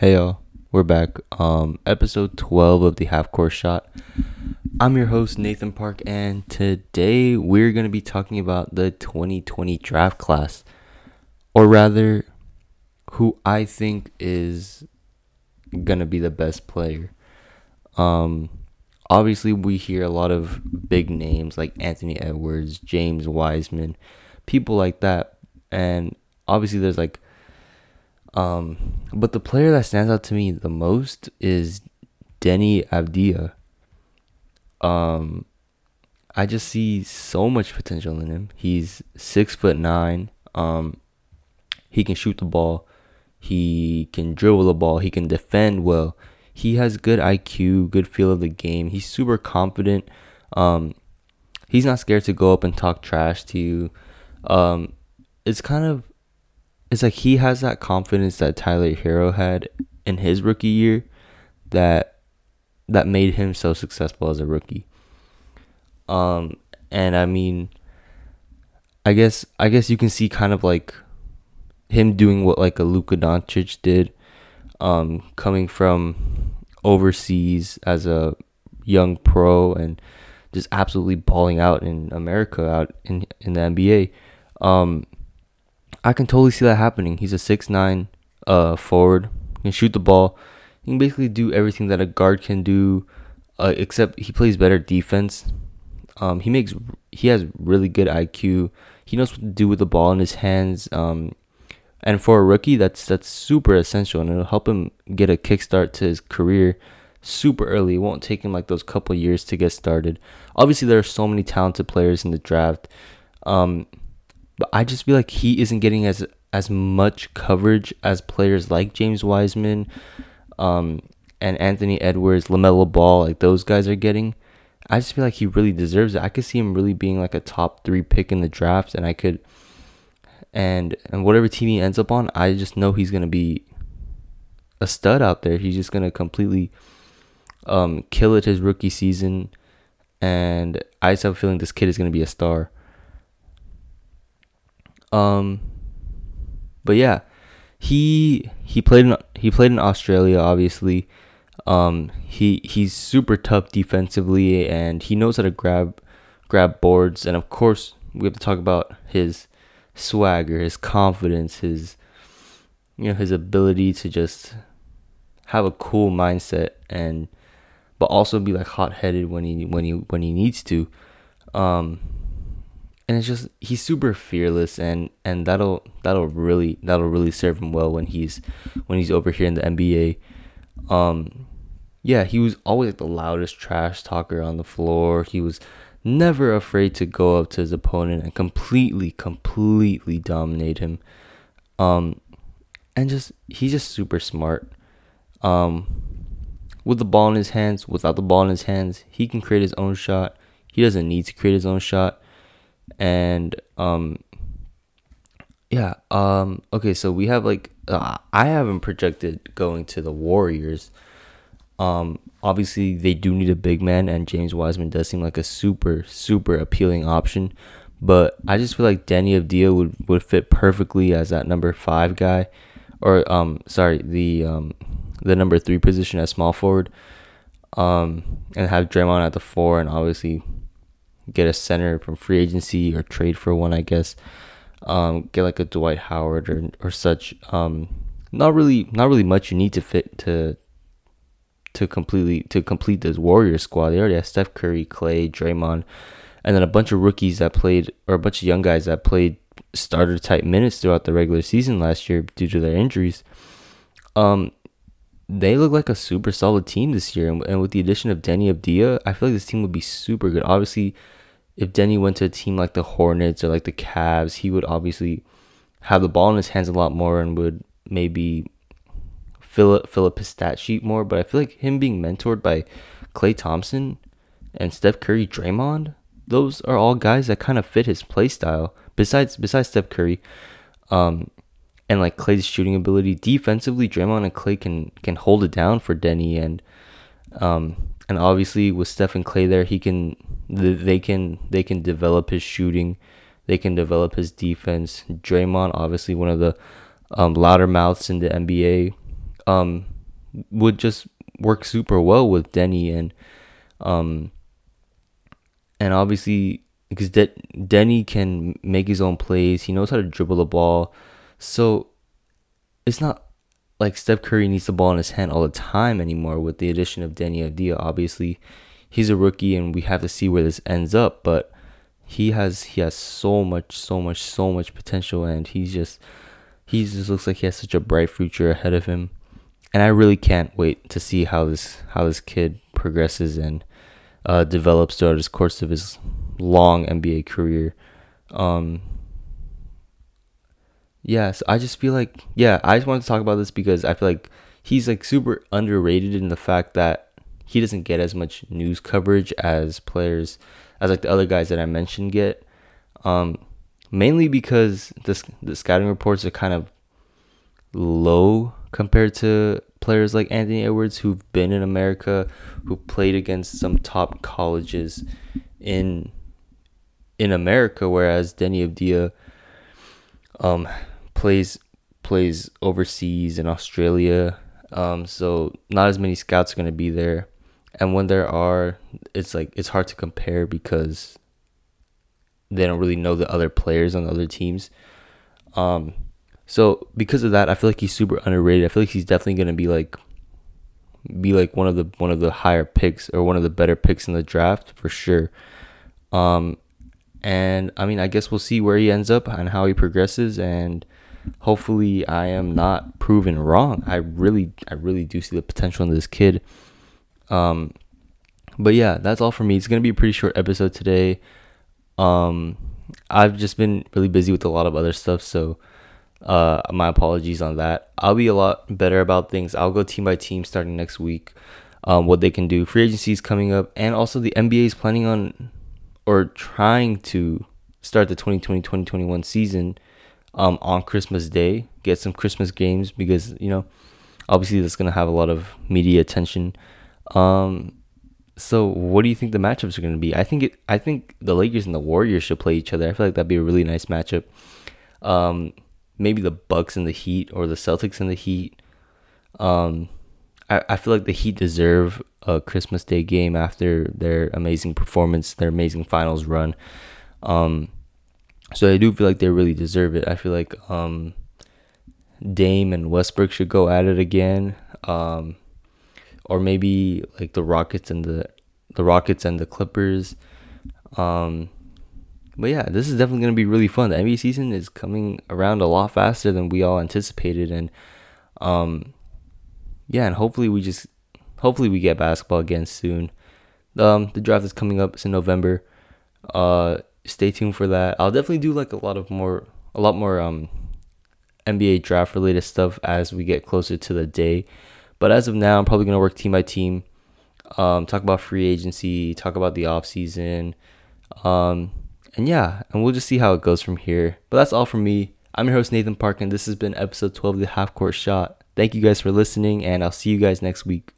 Hey y'all, we're back. Um, episode 12 of the Half Court Shot. I'm your host, Nathan Park, and today we're going to be talking about the 2020 draft class. Or rather, who I think is going to be the best player. Um, obviously, we hear a lot of big names like Anthony Edwards, James Wiseman, people like that. And obviously, there's like um, but the player that stands out to me the most is Deni Avdija. Um, I just see so much potential in him. He's six foot nine. Um, he can shoot the ball. He can dribble the ball. He can defend well. He has good IQ, good feel of the game. He's super confident. Um, he's not scared to go up and talk trash to you. Um, it's kind of it's like he has that confidence that Tyler Herro had in his rookie year that that made him so successful as a rookie. Um and I mean I guess I guess you can see kind of like him doing what like a Luka Doncic did um coming from overseas as a young pro and just absolutely balling out in America out in in the NBA. Um I can totally see that happening. He's a six nine uh forward. He can shoot the ball. He can basically do everything that a guard can do, uh, except he plays better defense. Um, he makes he has really good IQ. He knows what to do with the ball in his hands. Um, and for a rookie, that's that's super essential, and it'll help him get a kickstart to his career super early. It won't take him like those couple years to get started. Obviously, there are so many talented players in the draft. Um, but I just feel like he isn't getting as as much coverage as players like James Wiseman, um, and Anthony Edwards, Lamelo Ball, like those guys are getting. I just feel like he really deserves it. I could see him really being like a top three pick in the draft, and I could, and and whatever team he ends up on, I just know he's gonna be a stud out there. He's just gonna completely um, kill it his rookie season, and I just have a feeling this kid is gonna be a star. Um, but yeah, he he played in he played in Australia. Obviously, um, he he's super tough defensively, and he knows how to grab grab boards. And of course, we have to talk about his swagger, his confidence, his you know his ability to just have a cool mindset and but also be like hot headed when he when he when he needs to. Um, and it's just he's super fearless and and that'll that'll really that'll really serve him well when he's when he's over here in the NBA. Um yeah, he was always the loudest trash talker on the floor. He was never afraid to go up to his opponent and completely completely dominate him. Um and just he's just super smart. Um with the ball in his hands, without the ball in his hands, he can create his own shot. He doesn't need to create his own shot and um yeah um okay so we have like uh, i haven't projected going to the warriors. Um obviously they do need a big man and james wiseman does seem like a super super appealing option. But i just feel like Deni Avdija would would fit perfectly as that number five guy. Or um sorry the um the number three position as small forward. Um and have Draymond at the four and obviously get a center from free agency or trade for one, I guess. Um, get like a Dwight Howard or or such. Um, not really, not really much you need to fit to to completely to complete this Warrior squad. They already have Steph Curry, Klay, Draymond, and then a bunch of rookies that played or a bunch of young guys that played starter type minutes throughout the regular season last year due to their injuries. Um, they look like a super solid team this year, and, and with the addition of Deni Avdija, I feel like this team would be super good. Obviously, if Deni went to a team like the Hornets or like the Cavs, he would obviously have the ball in his hands a lot more and would maybe fill up, fill up his stat sheet more. But I feel like him being mentored by Klay Thompson and Steph Curry, Draymond, those are all guys that kind of fit his play style. Besides besides Steph Curry, um, and like Klay's shooting ability defensively, Draymond and Klay can can hold it down for Deni and um and obviously with Steph and Klay there, he can they can they can develop his shooting, they can develop his defense. Draymond, obviously one of the um, louder mouths in the NBA. um would just work super well with Deni and um and obviously because De- Deni can make his own plays, he knows how to dribble the ball, so it's not like Steph Curry needs the ball in his hand all the time anymore with the addition of Deni Avdija. Obviously, he's a rookie and we have to see where this ends up, but he has he has so much, so much, so much potential and he's just he just looks like he has such a bright future ahead of him. And I really can't wait to see how this how this kid progresses and uh, develops throughout his course of his long NBA career. Um, Yes, I just feel like yeah, I just wanted to talk about this because I feel like he's like super underrated in the fact that he doesn't get as much news coverage as players as like the other guys that I mentioned get. Um mainly because the the scouting reports are kind of low compared to players like Anthony Edwards who've been in America, who played against some top colleges in in America, whereas Deni Avdija um, plays plays overseas in Australia. Um, so not as many scouts are gonna be there, and when there are, it's like it's hard to compare because they don't really know the other players on the other teams. Um, so because of that, I feel like he's super underrated. I feel like he's definitely gonna be like be like one of the one of the higher picks or one of the better picks in the draft for sure. Um, and I mean, I guess we'll see where he ends up and how he progresses, and hopefully, I am not proven wrong. I really, I really do see the potential in this kid. Um, but yeah, that's all for me. It's gonna be a pretty short episode today. Um, I've just been really busy with a lot of other stuff, so uh, my apologies on that. I'll be a lot better about things. I'll go team by team starting next week. Um, what they can do. Free agency is coming up, and also the NBA is planning on or trying to start the 2020-2021 season um, on Christmas Day, get some Christmas games because you know obviously that's gonna have a lot of media attention. Um, so what do you think the matchups are gonna be? I think it. I think the Lakers and the Warriors should play each other. I feel like that'd be a really nice matchup. Um, maybe the Bucks and the Heat or the Celtics and the Heat. Um, I, I feel like the Heat deserve a Christmas Day game after their amazing performance, their amazing finals run. Um, so I do feel like they really deserve it. I feel like um, Dame and Westbrook should go at it again. Um, or maybe like the Rockets and the the Rockets and the Clippers. Um, but yeah, this is definitely gonna be really fun. The NBA season is coming around a lot faster than we all anticipated, and um, yeah, and hopefully we just hopefully we get basketball again soon. Um, the draft is coming up. It's in November. Uh, stay tuned for that. I'll definitely do like a lot of more, a lot more um, NBA draft related stuff as we get closer to the day. But as of now, I'm probably gonna work team by team. Um, talk about free agency, talk about the off season, um, and yeah, and we'll just see how it goes from here. But that's all from me. I'm your host Nathan Park, and this has been episode 12 of the Half Court Shot. Thank you guys for listening, and I'll see you guys next week.